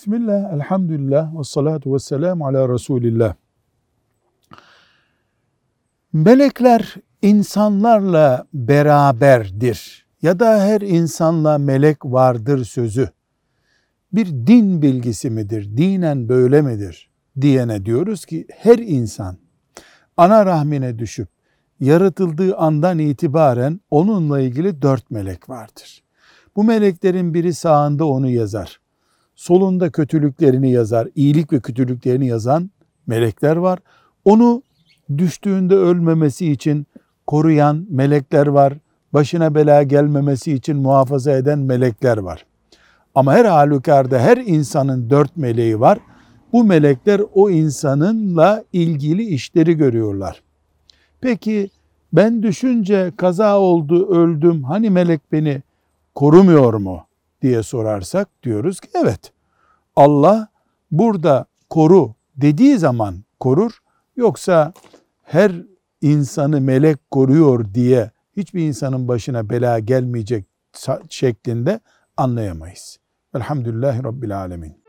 Bismillah, elhamdülillah, ve salatu ve selamu ala Resulillah. Melekler insanlarla beraberdir ya da her insanla melek vardır sözü bir din bilgisi midir, dinen böyle midir diyene diyoruz ki her insan ana rahmine düşüp yaratıldığı andan itibaren onunla ilgili dört melek vardır. Bu meleklerin biri sağında onu yazar. Solunda kötülüklerini yazar, iyilik ve kötülüklerini yazan melekler var. Onu düştüğünde ölmemesi için koruyan melekler var. Başına bela gelmemesi için muhafaza eden melekler var. Ama her halükarda her insanın dört meleği var. Bu melekler o insanınla ilgili işleri görüyorlar. Peki ben düşünce kaza oldu, öldüm. Hani melek beni korumuyor mu diye sorarsak diyoruz ki evet. Allah burada koru dediği zaman korur. Yoksa her insanı melek koruyor diye hiçbir insanın başına bela gelmeyecek şeklinde anlayamayız. Elhamdülillahi Rabbil Alemin.